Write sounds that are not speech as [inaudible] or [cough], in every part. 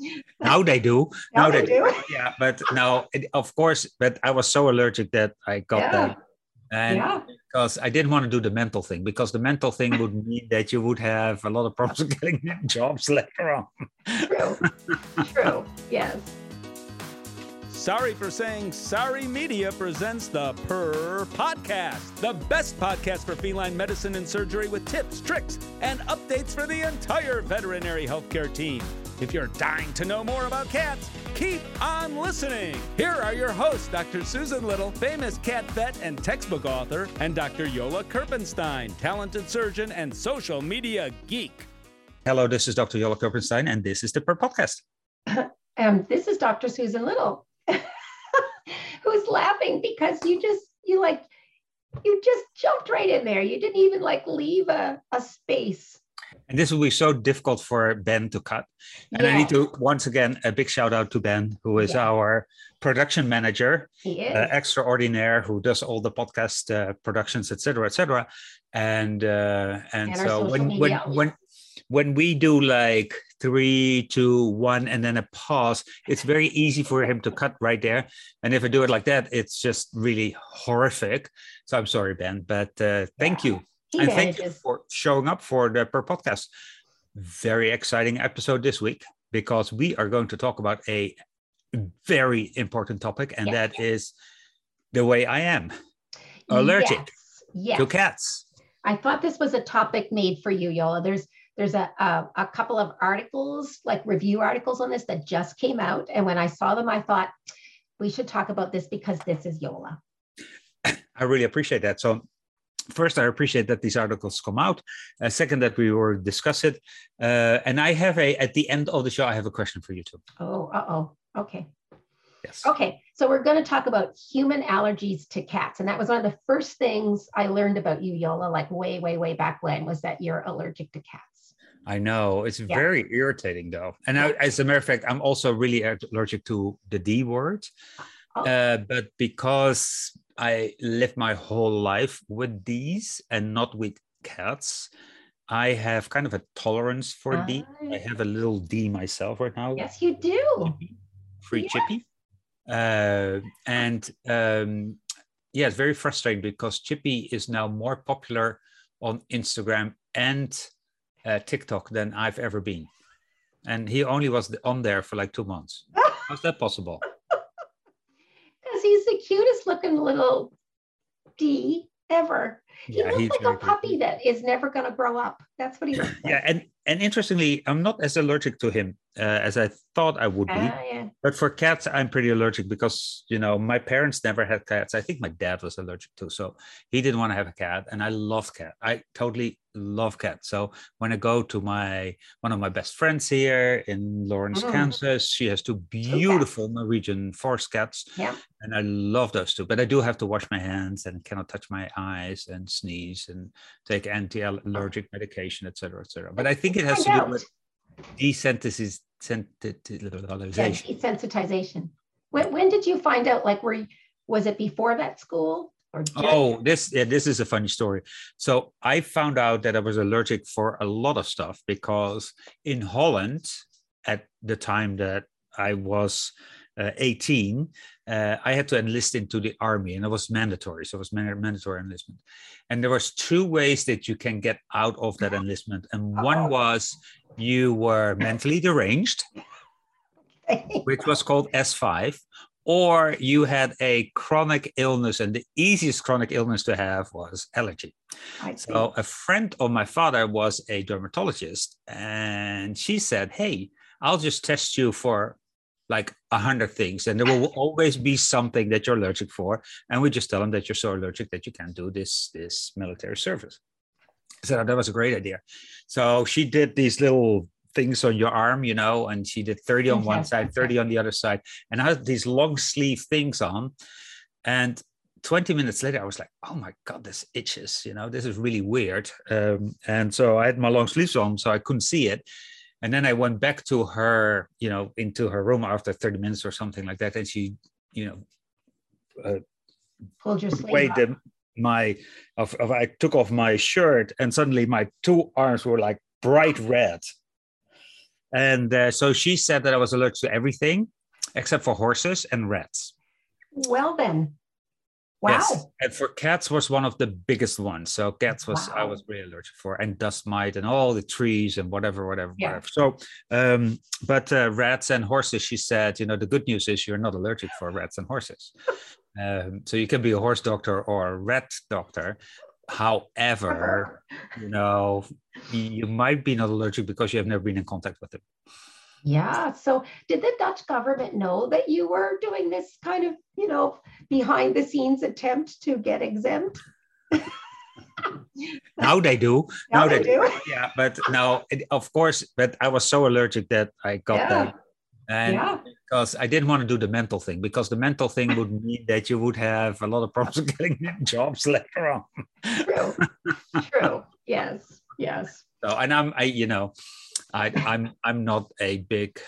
[laughs] now they do. [laughs] Now they do. [laughs] Yeah, but now, it- of course, but I was so allergic that I got Yeah. that. And Yeah. because I didn't want to do the mental thing, because the mental thing would mean that you would have a lot of problems getting jobs later on. True. True. Yes. Sorry for saying Sorry Media presents the Purr Podcast, the best podcast for feline medicine and surgery with tips, tricks, and updates for the entire veterinary healthcare team. If you're dying to know more about cats, keep on listening. Here are your hosts, Dr. Susan Little, famous cat vet and textbook author, and Dr. Jolle Kirpensteijn, talented surgeon and social media geek. Hello, this is Dr. Jolle Kirpensteijn, and this is the Purr Podcast. [clears throat] Um, this is Dr. Susan Little, [laughs] who's laughing because you just you like you just jumped right in there. You didn't even like leave a, a space. And this will be so difficult for Ben to cut. And I need to, once again, a big shout out to Ben, who is Yeah. our production manager. Uh, extraordinaire who does all the podcast uh, productions, etc., cetera, et cetera. And uh, and, And so when when when when we do like three, two, one, and then a pause, it's very easy for him to cut right there. And if I do it like that, it's just really horrific. So I'm sorry, Ben, but uh, thank Yeah. you. He and thank you for showing up for the Purr podcast. Very exciting episode this week because we are going to talk about a very important topic, and Yes. that is the way I am allergic Yes. to cats. I thought this was a topic made for you, Jolle. There's there's a, a a couple of articles, like review articles on this that just came out, and when I saw them, I thought we should talk about this because this is Jolle. I really appreciate that. So, first, I appreciate that these articles come out. Uh, second, that we will discuss it. Uh, and I have a at the end of the show, I have a question for you too. Oh, uh oh. Okay. Yes. Okay, so we're going to talk about human allergies to cats. And that was one of the first things I learned about you, Jolle, like way, way, way back when, was that you're allergic to cats. I know it's Yeah. very irritating though. And I, as a matter of fact, I'm also really allergic to the D word. Oh. Uh, but because I lived my whole life with these and not with cats, I have kind of a tolerance for D. I Ah. have a little D myself right now. Yes, you do. Free. Chippy. Uh, and um, yeah, it's very frustrating because Chippy is now more popular on Instagram and uh, TikTok than I've ever been. And he only was on there for like two months. How's that possible? [laughs] Because he's the cutest looking little D ever. He Yeah, he's looks like a puppy that is never going to grow up. That's what he looks like. Yeah, and and interestingly, I'm not as allergic to him uh, as I thought I would be. Ah, yeah. But for cats, I'm pretty allergic because you know my parents never had cats. I think my dad was allergic too, so he didn't want to have a cat. And I love cat. I totally love cats. So when I go to my one of my best friends here in Lawrence, Mm. Kansas, she has two beautiful Norwegian forest cats, Yeah. and I love those two. But I do have to wash my hands and cannot touch my eyes and sneeze and take anti-allergic medication, etc., etc. But I think it has to do with desensitization. Yeah, desensitization. When, when did you find out? Like, were you, was it before that school or? Oh, this yeah, this is a funny story. So I found out that I was allergic for a lot of stuff because in Holland, at the time that I was uh, 18, uh, I had to enlist into the army, and it was mandatory. So it was mandatory enlistment, and there was two ways that you can get out of that enlistment, and one was you were mentally deranged, which was called S5, or you had a chronic illness, and the easiest chronic illness to have was allergy. So, a friend of my father was a dermatologist, and she said, Hey, I'll just test you for like a hundred things, and there will always be something that you're allergic for. And we just tell them that you're so allergic that you can't do this, this military service. So that was a great idea. So she did these little things on your arm, you know, and she did 30 on one side, 30 on the other side. And I had these long sleeve things on. And 20 minutes later, I was like, oh my God, this itches, you know, this is really weird. Um, and so I had my long sleeves on, so I couldn't see it. And then I went back to her, you know, into her room after 30 minutes or something like that. And she, you know, Pulled your sleeve the, my, of, of, I took off my shirt and suddenly my two arms were like bright red. And uh, so she said that I was allergic to everything except for horses and rats. Well, then. Wow. Yes. And for cats was one of the biggest ones. So cats was I was really allergic for, and dust mite and all the trees and whatever, whatever, Yeah. whatever. So, um, but uh, rats and horses, she said, you know, the good news is you're not allergic for rats and horses. Um, so you can be a horse doctor or a rat doctor. However, [laughs] you know, you might be not allergic because you have never been in contact with them. Yeah. So, did the Dutch government know that you were doing this kind of, you know, behind the scenes attempt to get exempt? [laughs] Now they do. Now Now they they do. [laughs] yeah but no it- of course but i was so allergic that i got Yeah. that and Yeah. because i didn't want to do the mental thing because the mental thing would mean that you would have a lot of problems [laughs] getting jobs later on True. True. Yes. Yes. so and i'm i you know i i'm i'm not a big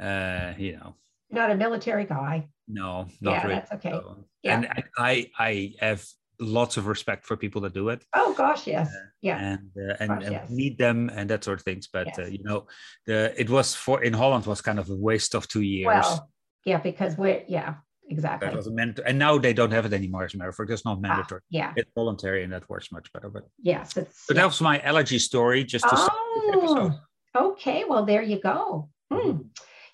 uh you know Not a military guy. no not Yeah, really that's okay. So- Yeah. and I, I have lots of respect for people that do it Oh gosh, yes. Yeah. and uh, and, Gosh, and yes. need them and that sort of things. But uh, you know, the it was for in Holland was kind of a waste of two years. Well, yeah, because we're yeah, exactly. that was meant, and now they don't have it anymore. As a matter of fact, it's not Ah, mandatory. yeah. It's voluntary, and that works much better. But Yes. It's so that was my allergy story. Just to start this episode. Oh, okay. Well, there you go. Hmm.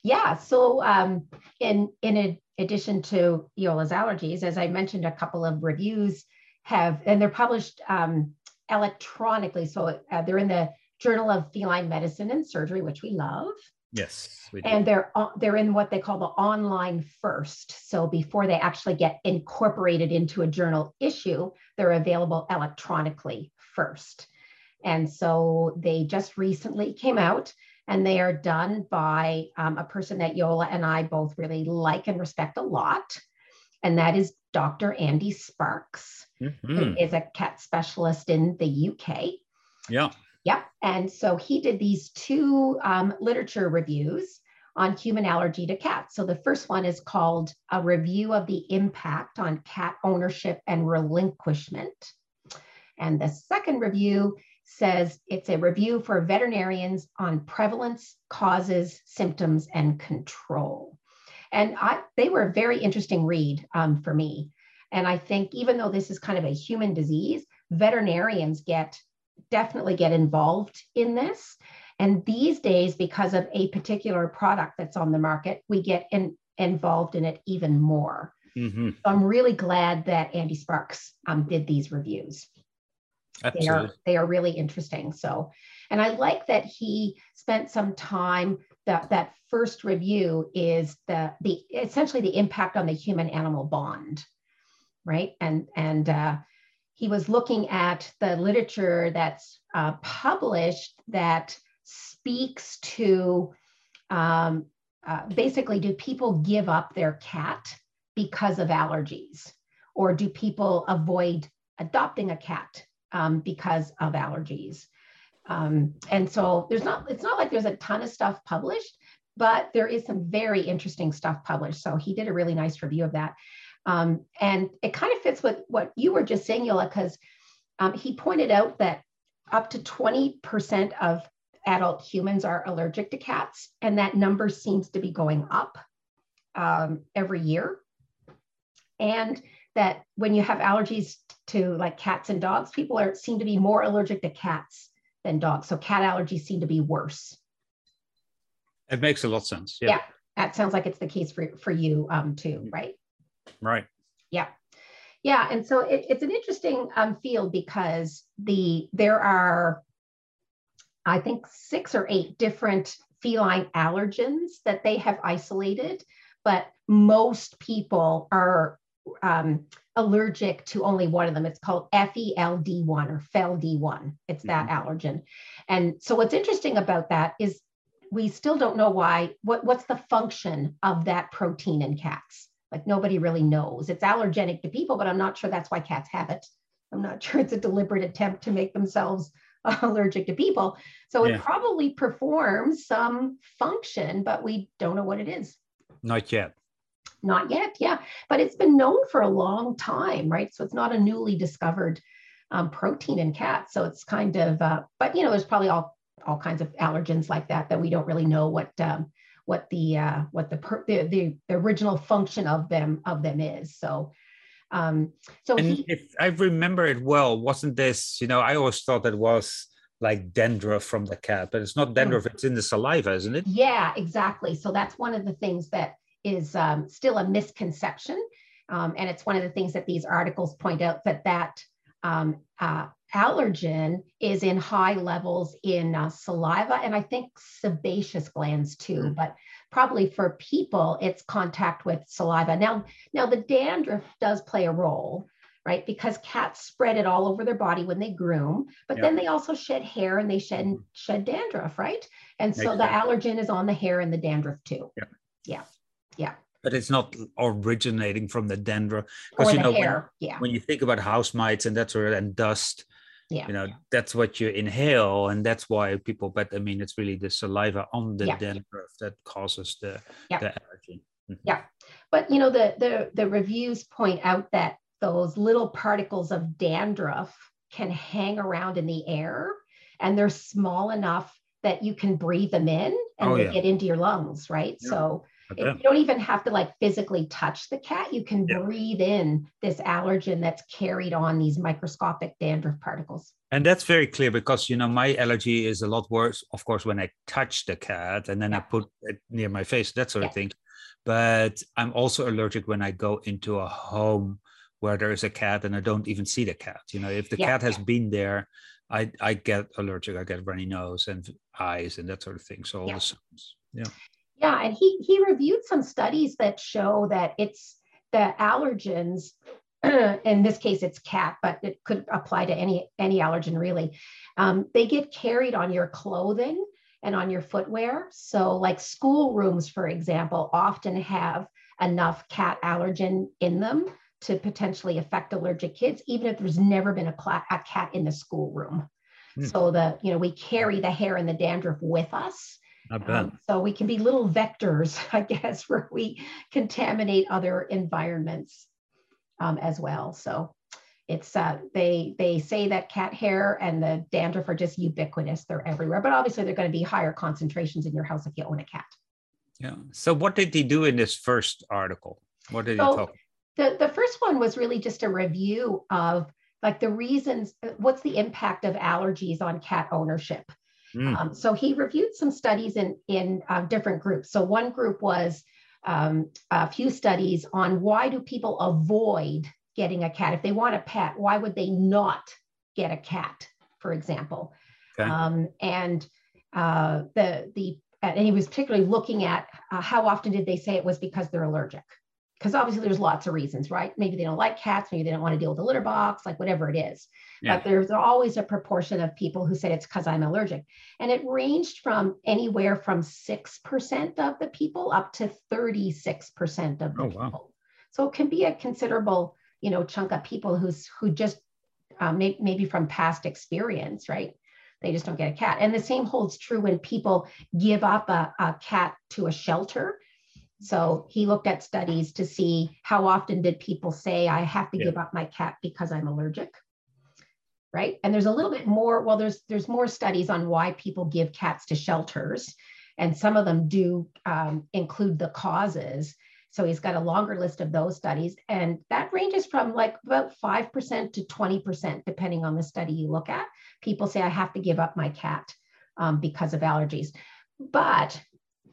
Yeah. So, um, in in ad- addition to Jolle's allergies, as I mentioned, a couple of reviews have, and they're published um, electronically. So uh, they're in the Journal of Feline Medicine and Surgery, which we love, yes, we do. and they're on- they're in what they call the online first. So before they actually get incorporated into a journal issue, they're available electronically first. And so they just recently came out and they are done by um, a person that Jolle and I both really like and respect a lot. And that is Dr. Andy Sparkes, who Mhm. is a cat specialist in the UK. Yeah. Yep. And so he did these two um, literature reviews on human allergy to cats. So the first one is called A Review of the Impact on Cat Ownership and Relinquishment. And the second review says it's a review for veterinarians on prevalence, causes, symptoms, and control. And I, they were a very interesting read um, for me. And I think even though this is kind of a human disease, veterinarians get definitely get involved in this. And these days, because of a particular product that's on the market, we get in, involved in it even more. Mhm. So I'm really glad that Andy Sparkes um, did these reviews. They are they are really interesting. So, and I like that he spent some time. That that first review is the the essentially the impact on the human animal bond, right? And and uh, he was looking at the literature that's uh, published that speaks to um, uh, basically do people give up their cat because of allergies, or do people avoid adopting a cat um, because of allergies. Um, and so there's not, it's not like there's a ton of stuff published, but there is some very interesting stuff published. So he did a really nice review of that. Um, and it kind of fits with what you were just saying, Jolle, because um, he pointed out that up to 20% of adult humans are allergic to cats, and that number seems to be going up um, every year. And that when you have allergies to like cats and dogs, people are seem to be more allergic to cats than dogs. So cat allergies seem to be worse. It makes a lot of sense. Yeah. Yeah. That sounds like it's the case for, for you um, too, right? Right. Yeah. Yeah. And so it, it's an interesting um, field because the there are, I think, six or eight different feline allergens that they have isolated, but most people are um, allergic to only one of them. It's called Fel d 1 or Fel d 1. It's that allergen. And so what's interesting about that is we still don't know why, what, what's the function of that protein in cats? Like nobody really knows. It's allergenic to people, but I'm not sure that's why cats have it. I'm not [laughs] sure it's a deliberate attempt to make themselves [laughs] allergic to people. So Yeah. it probably performs some function, but we don't know what it is. Not yet. Not yet, yeah. But it's been known for a long time, right? So it's not a newly discovered um, protein in cats. So it's kind of, uh, but you know, there's probably all all kinds of allergens like that that we don't really know what um, what the uh, what the, per, the, the the original function of them of them is. So um, so and he, if I remember it well, wasn't this? You know, I always thought it was like dandruff from the cat, but it's not dandruff; it's in the saliva, isn't it? yeah, exactly. So that's one of the things that is um, still a misconception, um, and it's one of the things that these articles point out that that um, uh, allergen is in high levels in uh, saliva and I think sebaceous glands too, but probably for people it's contact with saliva. Now, now the dandruff does play a role, right? Because cats spread it all over their body when they groom, but then they also shed hair and they shed mm-hmm. shed dandruff, right? And so the allergen is on the hair and the dandruff too. Yeah. Yeah. Yeah but it's not originating from the dandruff because you know when, yeah. when you think about house mites and that sort of and dust yeah you know that's what you inhale and that's why people but i mean it's really the saliva on the yeah. dandruff that causes the, yeah. the allergy mm-hmm. yeah but you know the, the the reviews point out that those little particles of dandruff can hang around in the air and they're small enough that you can breathe them in and oh, they yeah. get into your lungs right so you don't even have to like physically touch the cat. You can yeah. breathe in this allergen that's carried on these microscopic dandruff particles. And that's very clear because you know my allergy is a lot worse, of course, when I touch the cat and then yeah. I put it near my face, that sort yeah. of thing. But I'm also allergic when I go into a home where there is a cat and I don't even see the cat. You know, if the cat has been there, I I get allergic. I get runny nose and eyes and that sort of thing. So all the symptoms. Yeah. Yeah, and he he reviewed some studies that show that it's the allergens. [clears throat] in this case, it's cat, but it could apply to any any allergen really. Um, they get carried on your clothing and on your footwear. So, like school rooms, for example, often have enough cat allergen in them to potentially affect allergic kids, even if there's never been a, cl- a cat in the schoolroom. Hmm. So the you know we carry the hair and the dandruff with us um, so we can be little vectors, [laughs] I guess, where we contaminate other environments um, as well. So it's uh, they they say that cat hair and the dandruff are just ubiquitous; they're everywhere. But obviously, they're going to be higher concentrations in your house if you own a cat. Yeah. So what did he do in this first article? What did so he talk? The the first one was really just a review of like the reasons. What's the impact of allergies on cat ownership? Mm. Um, so he reviewed some studies in, in uh, different groups. So one group was um, a few studies on why do people avoid getting a cat? If they want a pet, why would they not get a cat, for example? Okay. Um, and uh, the, the, and he was particularly looking at uh, how often did they say it was because they're allergic because obviously there's lots of reasons, right? Maybe they don't like cats, maybe they don't want to deal with the litter box, like whatever it is. Yeah. But there's always a proportion of people who say it's because I'm allergic. And it ranged from anywhere from 6% of the people up to 36% of the oh, people. Wow. So it can be a considerable, you know, chunk of people who's who just uh, may, maybe from past experience, right? They just don't get a cat. And the same holds true when people give up a, a cat to a shelter so he looked at studies to see how often did people say, I have to yeah. give up my cat because I'm allergic. Right. And there's a little bit more, well, there's there's more studies on why people give cats to shelters. And some of them do um, include the causes. So he's got a longer list of those studies. And that ranges from like about 5% to 20%, depending on the study you look at. People say, I have to give up my cat um, because of allergies. But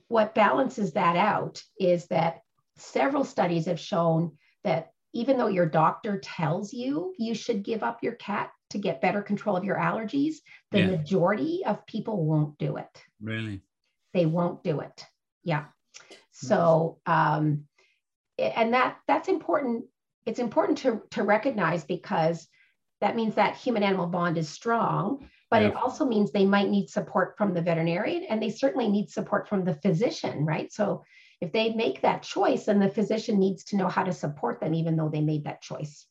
what balances that out is that several studies have shown that even though your doctor tells you you should give up your cat to get better control of your allergies, the yeah. majority of people won't do it. Really? They won't do it. Yeah. So, um, and that that's important. It's important to to recognize because that means that human animal bond is strong but yeah. it also means they might need support from the veterinarian and they certainly need support from the physician, right? So if they make that choice, then the physician needs to know how to support them, even though they made that choice.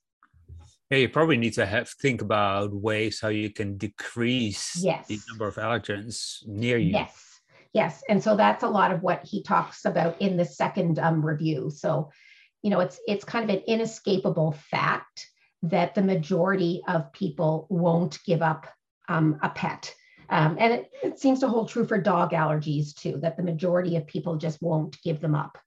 Yeah, you probably need to have think about ways how you can decrease yes. the number of allergens near you. Yes, yes, and so that's a lot of what he talks about in the second um, review. So, you know, it's it's kind of an inescapable fact that the majority of people won't give up um, a pet Um, and it, it seems to hold true for dog allergies too, that the majority of people just won't give them up.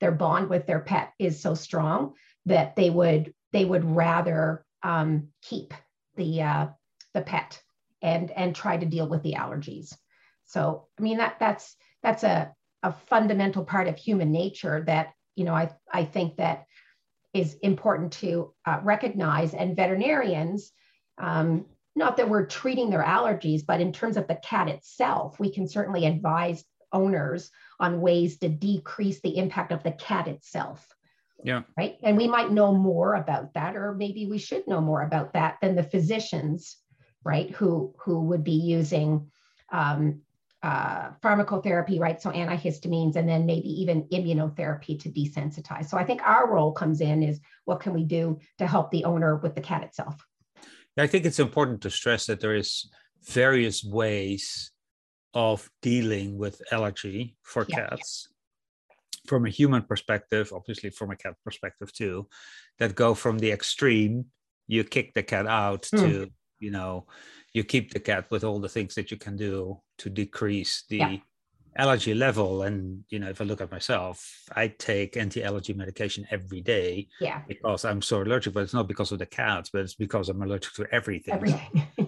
Their bond with their pet is so strong that they would they would rather um, keep the uh, the pet and and try to deal with the allergies. So I mean that that's that's a, a fundamental part of human nature that you know I I think that is important to uh, recognize and veterinarians um, not that we're treating their allergies but in terms of the cat itself we can certainly advise owners on ways to decrease the impact of the cat itself. Yeah. Right? And we might know more about that or maybe we should know more about that than the physicians right who who would be using um, uh, pharmacotherapy right? So antihistamines and then maybe even immunotherapy to desensitize. So i think our role comes in is what can we do to help the owner with the cat itself i think it's important to stress that there is various ways of dealing with allergy for yeah. cats from a human perspective, obviously from a cat perspective too, that go from the extreme, you kick the cat out mm. to, you know, you keep the cat with all the things that you can do to decrease the yeah. Allergy level. And, you know, if I look at myself, I take anti-allergy medication every day yeah. because I'm so allergic, but it's not because of the cats, but it's because I'm allergic to everything. Everything. [laughs]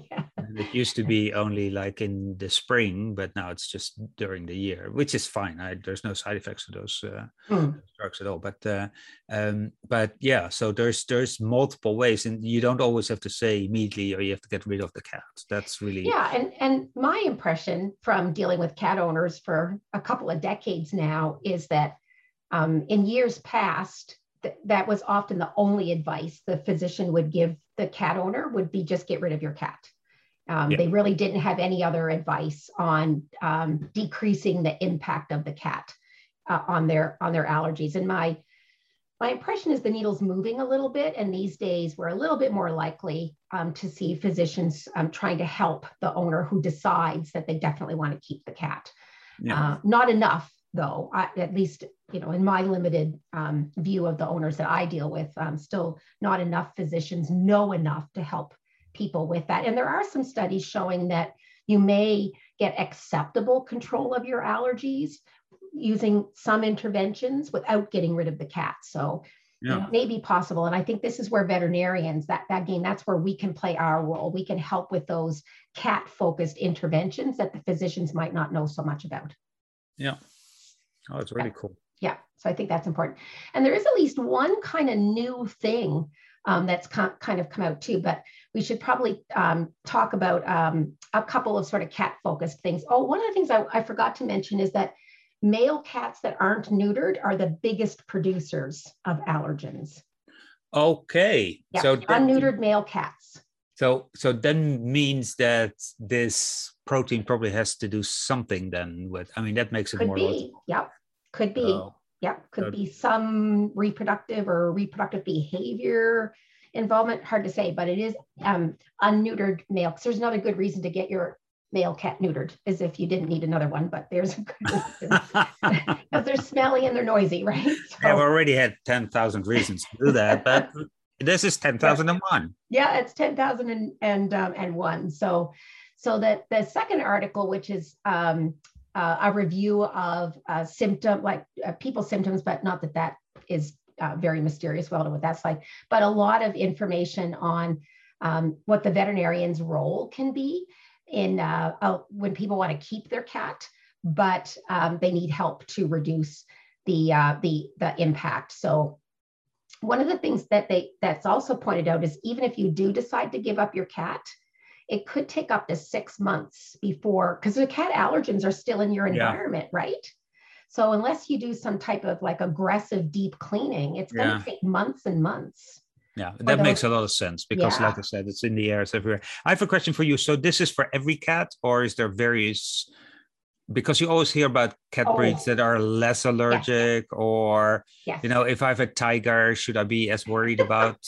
it used to be only like in the spring, but now it's just during the year, which is fine. I, there's no side effects to those uh, mm. drugs at all. But uh, um, but yeah, so there's there's multiple ways, and you don't always have to say immediately, or you have to get rid of the cat. That's really yeah. And and my impression from dealing with cat owners for a couple of decades now is that um, in years past, that was often the only advice the physician would give the cat owner would be just get rid of your cat um, They really didn't have any other advice on um, decreasing the impact of the cat uh, on their on their allergies. And my my impression is the needle's moving a little bit, and these days we're a little bit more likely um, to see physicians um, trying to help the owner who decides that they definitely want to keep the cat. Yeah. Uh, not enough, though. I, at least you know, in my limited um, view of the owners that I deal with, um, still not enough physicians know enough to help people with that. And there are some studies showing that you may get acceptable control of your allergies using some interventions without getting rid of the cat. So yeah. it may be possible. And I think this is where veterinarians, that, that game, that's where we can play our role. We can help with those cat focused interventions that the physicians might not know so much about. Yeah. Oh, it's really yeah. cool. Yeah. So I think that's important. And there is at least one kind of new thing um, that's kind of come out too. But we should probably um, talk about um, a couple of sort of cat focused things. Oh, one of the things I, I, forgot to mention is that male cats that aren't neutered are the biggest producers of allergens. Okay. Yeah, so unneutered male cats. So so then means that this protein probably has to do something then with I mean that makes it could more be. Logical. Yep. Could be. Oh. Yep, could be some reproductive or reproductive behavior involvement. Hard to say, but it is um, unneutered male. Because there's another good reason to get your male cat neutered, as if you didn't need another one. But there's a good reason [laughs] because they're smelly and they're noisy, right? So, yeah, we already had ten thousand reasons to do that, but this is ten thousand and one. Yeah, it's ten thousand and and um, and one. So so that the second article, which is um, uh, a review of uh, symptom, like uh, people's symptoms, but not that that is uh, very mysterious. We all know what that's like, but a lot of information on um, what the veterinarian's role can be in uh, when people want to keep their cat, but um, they need help to reduce the uh, the the impact. So one of the things that they that's also pointed out is even if you do decide to give up your cat, it could take up to six months before, because the cat allergens are still in your environment, yeah. right? So unless you do some type of like aggressive deep cleaning, it's going to yeah. take months and months. Yeah, that makes a lot of sense because, yeah. like I said, it's in the air, it's everywhere. I have a question for you. So, this is for every cat, or is there various? Because you always hear about cat oh. breeds that are less allergic, yes. or yes. you know, if I have a tiger, should I be as worried about?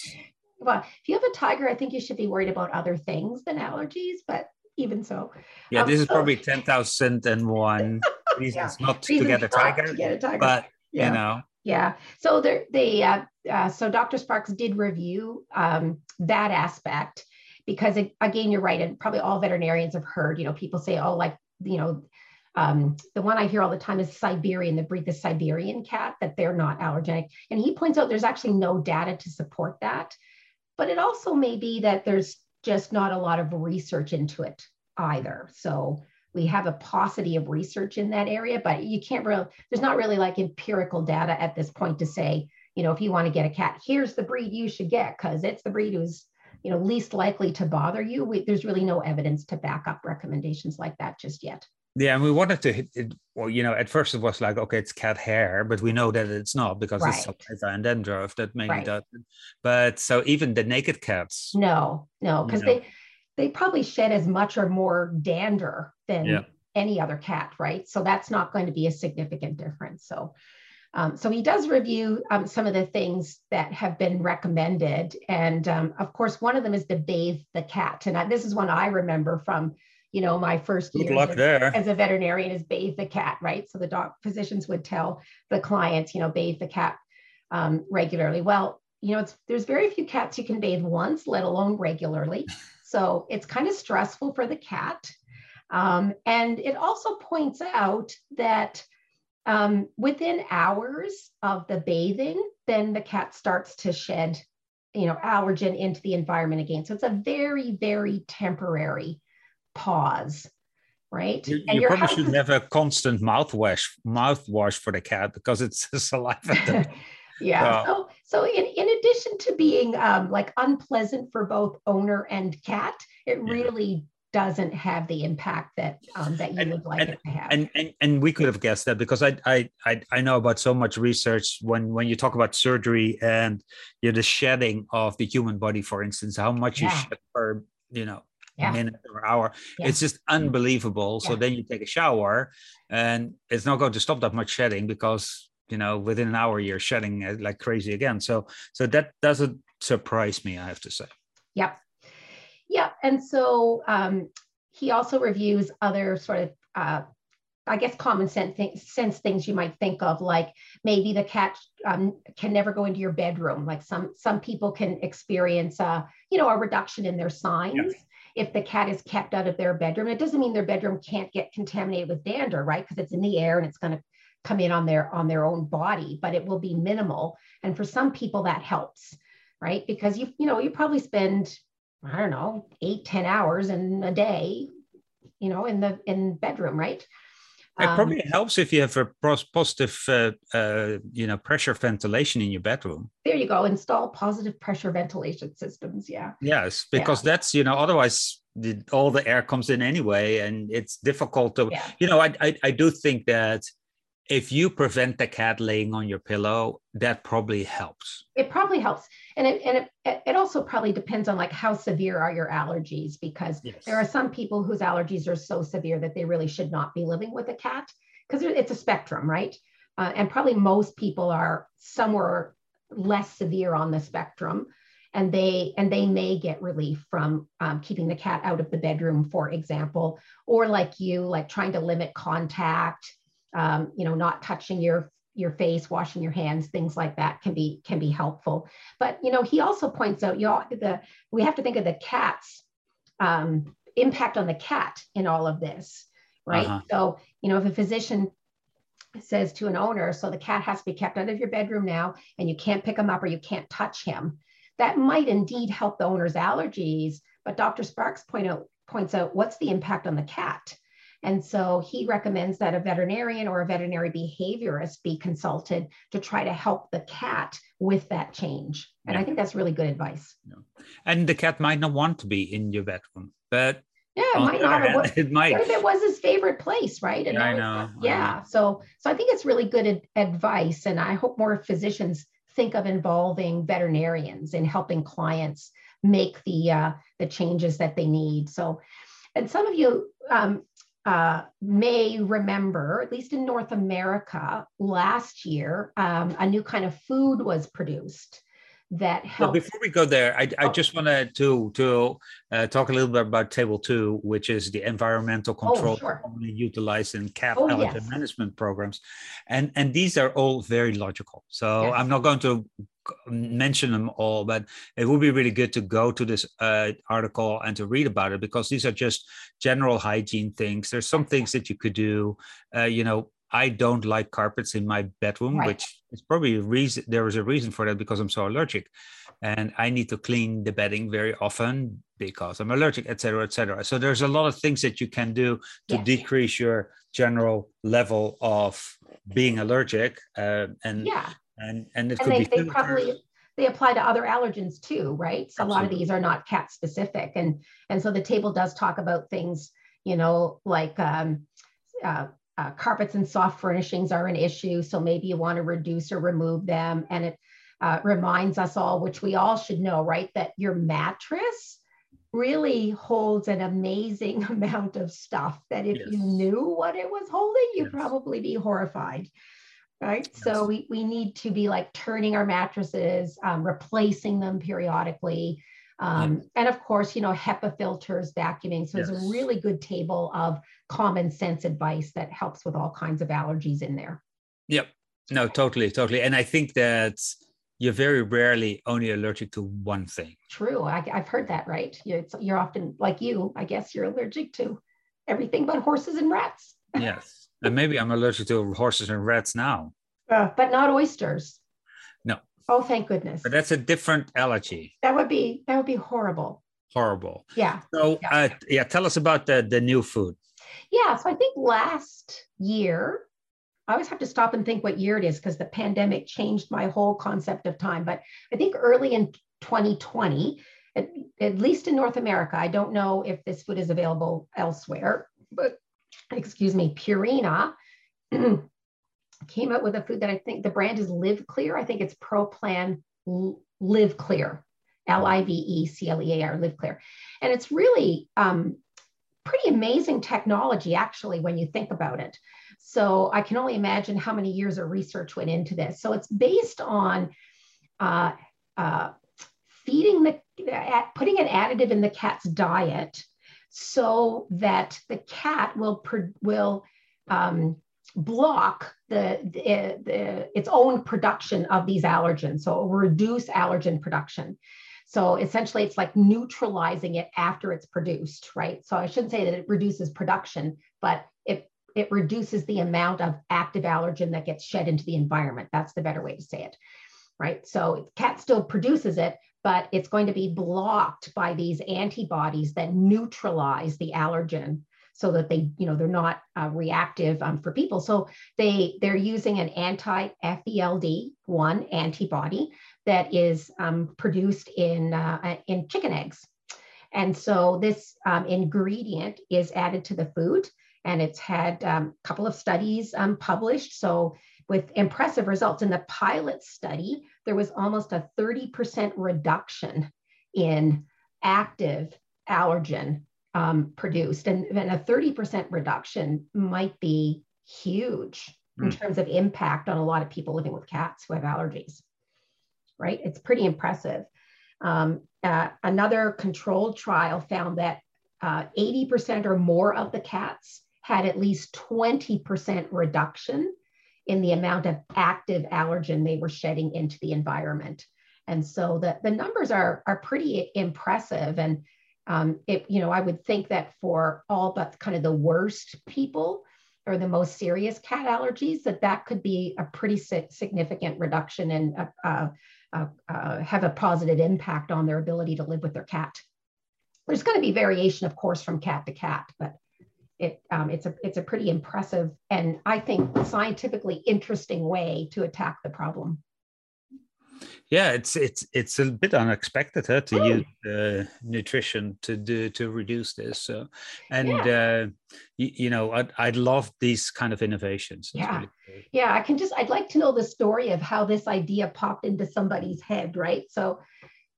Well, if you have a tiger, I think you should be worried about other things than allergies, but even so. Yeah, um, this is so, probably [laughs] 10,001 [laughs] reasons yeah. not to get a tiger. To get a tiger. But, yeah. you know. Yeah. So there, they, uh, uh, so Dr. Sparkes did review um, that aspect because it, again, you're right, and probably all veterinarians have heard. You know, people say, "Oh, like you know." Um, the one I hear all the time is Siberian, the breed, the Siberian cat, that they're not allergenic. And he points out there's actually no data to support that. But it also may be that there's just not a lot of research into it either. So we have a paucity of research in that area, but you can't really, there's not really like empirical data at this point to say, you know, if you want to get a cat, here's the breed you should get because it's the breed who's, you know, least likely to bother you. We, there's really no evidence to back up recommendations like that just yet. Yeah, and we wanted to hit it. Well, you know, at first it was like, okay, it's cat hair, but we know that it's not because right. it's saliva and dandruff that mainly right. does. But so even the naked cats. No, no, because they they probably shed as much or more dander than yeah. any other cat, right? So that's not going to be a significant difference. So, um, so he does review um, some of the things that have been recommended, and um, of course, one of them is to bathe the cat. And I, this is one I remember from, you know, my first Good year as, as, a veterinarian is bathe the cat, right? So the dog physicians would tell the clients, you know, bathe the cat um, regularly. Well, you know, it's there's very few cats you can bathe once, let alone regularly. [laughs] So it's kind of stressful for the cat. Um, and it also points out that um, within hours of the bathing, then the cat starts to shed, you know, allergen into the environment again. So it's a very, very temporary pause, right? You, you probably should have a constant mouthwash mouthwash for the cat because it's [laughs] a saliva. [laughs] yeah. So, so in, in addition to being um, like unpleasant for both owner and cat, it yeah. really doesn't have the impact that um, that you and, would like and, it to have. And, and and we could have guessed that because I, I I I know about so much research when when you talk about surgery and you know, the shedding of the human body, for instance, how much yeah. you shed per you know yeah. minute or hour. Yeah. It's just unbelievable. So then you take a shower, and it's not going to stop that much shedding because you know within an hour you're shedding uh, like crazy again so so that doesn't surprise me i have to say yep Yeah, and so um, he also reviews other sort of uh, I guess common sense, th- sense things you might think of, like maybe the cat um, can never go into your bedroom. Like some some people can experience, a, you know, a reduction in their signs yes. If the cat is kept out of their bedroom. It doesn't mean their bedroom can't get contaminated with dander, right? Because it's in the air and it's going to come in on their on their own body but it will be minimal and for some people that helps right because you you know you probably spend i don't know eight ten hours in a day you know in the in bedroom right it probably um, helps if you have a positive, uh, uh, you know, pressure ventilation in your bedroom. There you go. Install positive pressure ventilation systems. Yeah. Yes, because yeah. that's you know, otherwise the, all the air comes in anyway, and it's difficult to. Yeah. You know, I, I I do think that if you prevent the cat laying on your pillow, that probably helps. It probably helps. And it, and it, it also probably depends on like how severe are your allergies because yes. there are some people whose allergies are so severe that they really should not be living with a cat because it's a spectrum, right? Uh, and probably most people are somewhere less severe on the spectrum and they and they may get relief from um, keeping the cat out of the bedroom for example or like you like trying to limit contact um, you know, not touching your your face, washing your hands, things like that can be can be helpful. But you know, he also points out, you all the we have to think of the cat's um, impact on the cat in all of this, right? Uh-huh. So you know, if a physician says to an owner, so the cat has to be kept out of your bedroom now, and you can't pick him up or you can't touch him, that might indeed help the owner's allergies. But Dr. Sparkes point out points out what's the impact on the cat and so he recommends that a veterinarian or a veterinary behaviorist be consulted to try to help the cat with that change. And yeah. I think that's really good advice. Yeah. And the cat might not want to be in your bedroom, but yeah, it might not. Hand, [laughs] it might. What if it was his favorite place, right? And yeah, I know. Yeah. I know. So, so I think it's really good ad- advice, and I hope more physicians think of involving veterinarians in helping clients make the uh, the changes that they need. So, and some of you um, uh, may remember, at least in North America, last year, um, a new kind of food was produced that helped. Well, before we go there, I, I oh. just wanted to to uh, talk a little bit about Table Two, which is the environmental oh, control oh, sure. utilized in cat oh, allergen yes. management programs, and and these are all very logical. So yes. I'm not going to mention them all, but it would be really good to go to this uh, article and to read about it because these are just general hygiene things. There's some things that you could do. Uh, you know, I don't like carpets in my bedroom, right. which is probably a reason. There is a reason for that because I'm so allergic, and I need to clean the bedding very often because I'm allergic, etc., etc. So there's a lot of things that you can do to yes. decrease your general level of being allergic, uh, and yeah, and and and they, they probably they apply to other allergens too, right? So Absolutely. a lot of these are not cat specific, and and so the table does talk about things, you know, like. Um, uh, uh, carpets and soft furnishings are an issue, so maybe you want to reduce or remove them. And it uh, reminds us all, which we all should know, right, that your mattress really holds an amazing [laughs] amount of stuff that if yes. you knew what it was holding, you'd yes. probably be horrified. Right. Yes. So we, we need to be like turning our mattresses, um, replacing them periodically. Um, And of course, you know, HEPA filters, vacuuming. So yes. it's a really good table of common sense advice that helps with all kinds of allergies in there. Yep. No, totally, totally. And I think that you're very rarely only allergic to one thing. True. I, have heard that, right? You're, you're often like you, I guess you're allergic to everything but horses and rats. yes. And maybe I'm allergic to horses and rats now. Uh, but not oysters. No. Oh, thank goodness. But that's a different allergy. That would be that would be horrible. Horrible. Yeah. So yeah, uh, yeah tell us about the the new food. Yeah. So I think last year, I always have to stop and think what year it is because the pandemic changed my whole concept of time. But I think early in 2020, at, at least in North America, I don't know if this food is available elsewhere, but excuse me, Purina [clears throat] came up with a food that I think the brand is Live Clear. I think it's Pro Plan Live Clear, L I V E C L E A R, Live Clear. And it's really um, pretty amazing technology, actually, when you think about it. So I can only imagine how many years of research went into this. So it's based on uh, uh, feeding the, putting an additive in the cat's diet so that the cat will, will um, block the, the, the, its own production of these allergens. So it will reduce allergen production. So essentially, it's like neutralizing it after it's produced, right? So I shouldn't say that it reduces production, but it it reduces the amount of active allergen that gets shed into the environment. That's the better way to say it, right? So cat still produces it, but it's going to be blocked by these antibodies that neutralize the allergen so that they, you know, they're not uh, reactive um, for people. So they they're using an anti-FELD1 antibody that is um, produced in uh, in chicken eggs, and so this um, ingredient is added to the food, and it's had a um, couple of studies um, published. So with impressive results in the pilot study, there was almost a 30% reduction in active allergen um, produced. And, and a 30% reduction might be huge mm. in hmm. terms of impact on a lot of people living with cats who have allergies, right? It's pretty impressive. Um, uh, another controlled trial found that uh, 80% or more of the cats had at least 20% reduction in the amount of active allergen they were shedding into the environment. And so the, the numbers are, are pretty impressive. And um, it, you know, I would think that for all but kind of the worst people or the most serious cat allergies, that that could be a pretty significant reduction and uh, uh, uh, uh, have a positive impact on their ability to live with their cat. There's going to be variation, of course, from cat to cat, but it, um, it's a it's a pretty impressive and I think scientifically interesting way to attack the problem. Yeah it's it's it's a bit unexpected huh, to use uh, nutrition to do to reduce this so. And yeah. uh, you, you, know I'd, I'd love these kind of innovations it's yeah. really yeah i can just i'd like to know the story of how this idea popped into somebody's head right? So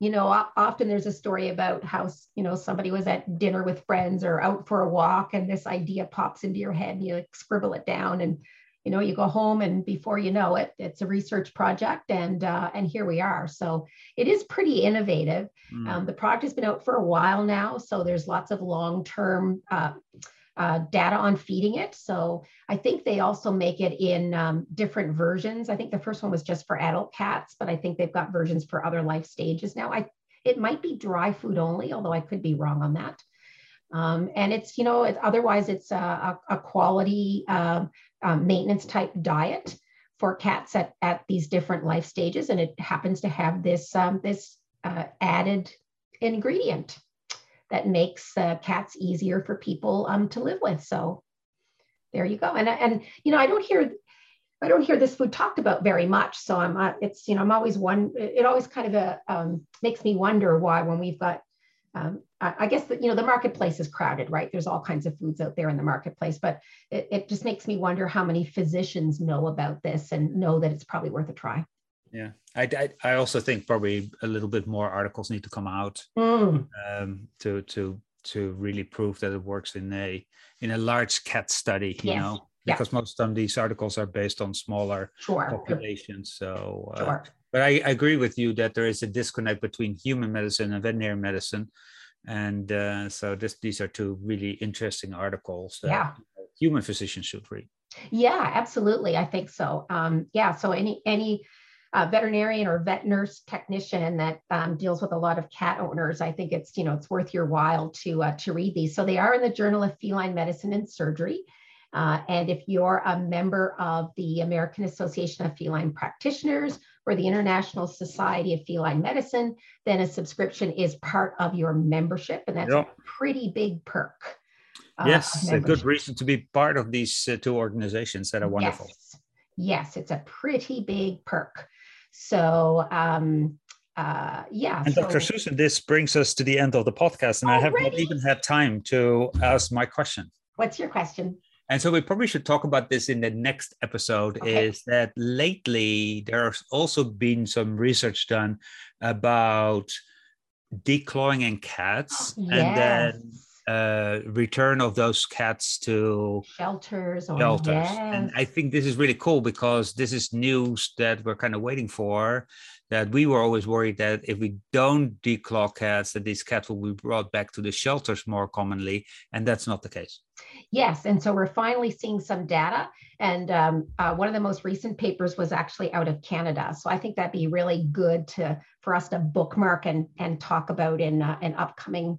you know often there's a story about how you know somebody was at dinner with friends or out for a walk and this idea pops into your head and you like scribble it down and you know you go home and before you know it it's a research project and uh, and here we are so it is pretty innovative mm. um, the product has been out for a while now so there's lots of long-term uh, uh, data on feeding it. So I think they also make it in um, different versions. I think the first one was just for adult cats, but I think they've got versions for other life stages now. I it might be dry food only, although I could be wrong on that. Um, and it's you know it's, otherwise it's a, a quality uh, maintenance type diet for cats at, at these different life stages, and it happens to have this um, this uh, added ingredient that makes uh, cats easier for people um, to live with. So there you go. And and you know I don't hear I don't hear this food talked about very much. So I'm uh, it's you know I'm always one. It always kind of a, uh, um, makes me wonder why when we've got um, I guess that you know the marketplace is crowded, right? There's all kinds of foods out there in the marketplace, but it, it just makes me wonder how many physicians know about this and know that it's probably worth a try. Yeah, I, I, I also think probably a little bit more articles need to come out mm. um, to to to really prove that it works in a in a large cat study. You yes. know, because yeah. most of these articles are based on smaller sure. populations. So, uh, sure. but I, I, agree with you that there is a disconnect between human medicine and veterinary medicine, and uh, so this these are two really interesting articles that yeah. human physicians should read. Yeah, absolutely. I think so. Um, yeah. So any any uh, veterinarian or vet nurse technician that um, deals with a lot of cat owners, I think it's you know it's worth your while to uh, to read these. So they are in the Journal of Feline Medicine and Surgery. Uh, and if you're a member of the American Association of Feline Practitioners or the International Society of Feline Medicine, then a subscription is part of your membership, and that's yep. a pretty big perk. Uh, yes, a good reason to be part of these uh, two organizations that are wonderful. Yes. yes, it's a pretty big perk. So, um, uh, yeah. And so, Dr. Susan, this brings us to the end of the podcast, and already? I have not even had time to ask my question. What's your question? And so we probably should talk about this in the next episode. Okay. Is that lately there's also been some research done about declawing in cats yes. and then uh, return of those cats to shelters or shelters. Yes. And I think this is really cool because this is news that we're kind of waiting for. That we were always worried that if we don't declaw cats, that these cats will be brought back to the shelters more commonly, and that's not the case. Yes, and so we're finally seeing some data, and um, uh, one of the most recent papers was actually out of Canada. So I think that'd be really good to for us to bookmark and and talk about in uh, an upcoming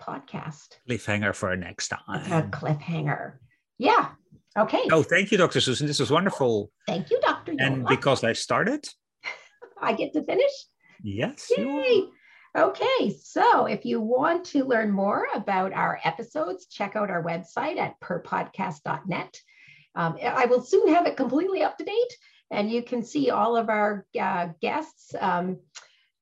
podcast. Cliffhanger for next time. a cliffhanger. Yeah. Okay. Oh, thank you, Dr. Susan. This was wonderful. Thank you, Dr. Jolle. And because I started, [laughs] I get to finish? Yes. Yay. Okay, so if you want to learn more about our episodes, check out our website at purrpodcast.net. Um, I will soon have it completely up to date, and you can see all of our uh, guests. Um,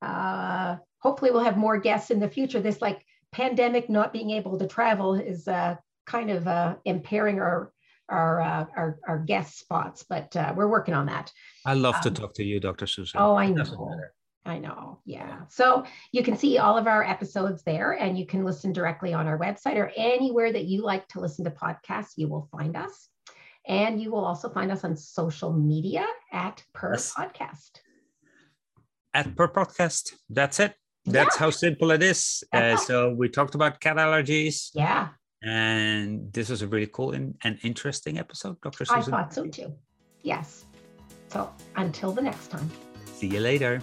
uh, hopefully, we'll have more guests in the future. This like pandemic not being able to travel is uh, kind of uh, impairing our our, uh, our, our guest spots, but uh, we're working on that. I love um, to talk to you, Dr. Susan. Oh, I know. I know. Yeah. So you can see all of our episodes there and you can listen directly on our website or anywhere that you like to listen to podcasts, you will find us. And you will also find us on social media at Purr yes. Podcast. At Purr Podcast. That's it. That's yeah. how simple it is. Uh, so we talked about cat allergies. Yeah. And this was a really cool and, and interesting episode, Dr. Susan. I thought so too. Yes. So until the next time. See you later.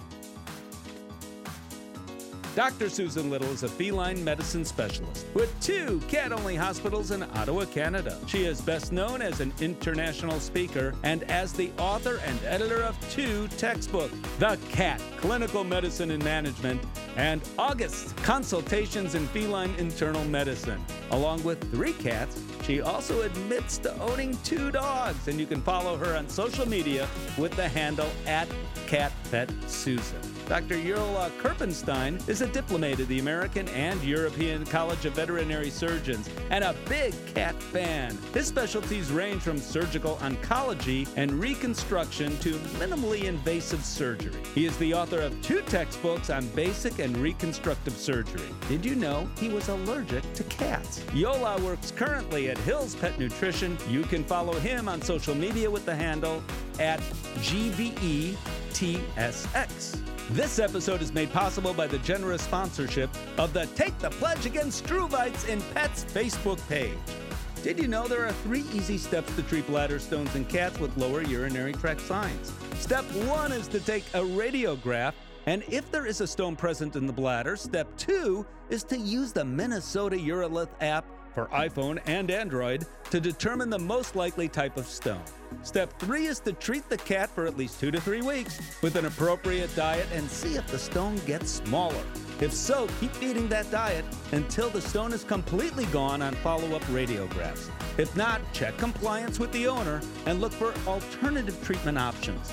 Dr. Susan Little is a feline medicine specialist with two cat only hospitals in Ottawa, Canada. She is best known as an international speaker and as the author and editor of two textbooks The Cat Clinical Medicine and Management and August Consultations in Feline Internal Medicine. Along with three cats, she also admits to owning two dogs, and you can follow her on social media with the handle at CatVetSusan. Dr. Jolle Kirpensteijn is a diplomate of the American and European College of Veterinary Surgeons and a big cat fan. His specialties range from surgical oncology and reconstruction to minimally invasive surgery. He is the author of two textbooks on basic and reconstructive surgery. Did you know he was allergic to cats? Jolle works currently at Hills Pet Nutrition. You can follow him on social media with the handle at GVETSX. This episode is made possible by the generous sponsorship of the Take the Pledge Against Struvites in Pets Facebook page. Did you know there are three easy steps to treat bladder stones in cats with lower urinary tract signs? Step one is to take a radiograph, and if there is a stone present in the bladder, step two is to use the Minnesota Urolith app for iPhone and Android to determine the most likely type of stone. Step three is to treat the cat for at least two to three weeks with an appropriate diet and see if the stone gets smaller. If so, keep feeding that diet until the stone is completely gone on follow up radiographs. If not, check compliance with the owner and look for alternative treatment options.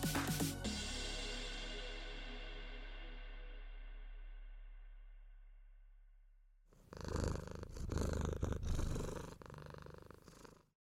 Brrrr.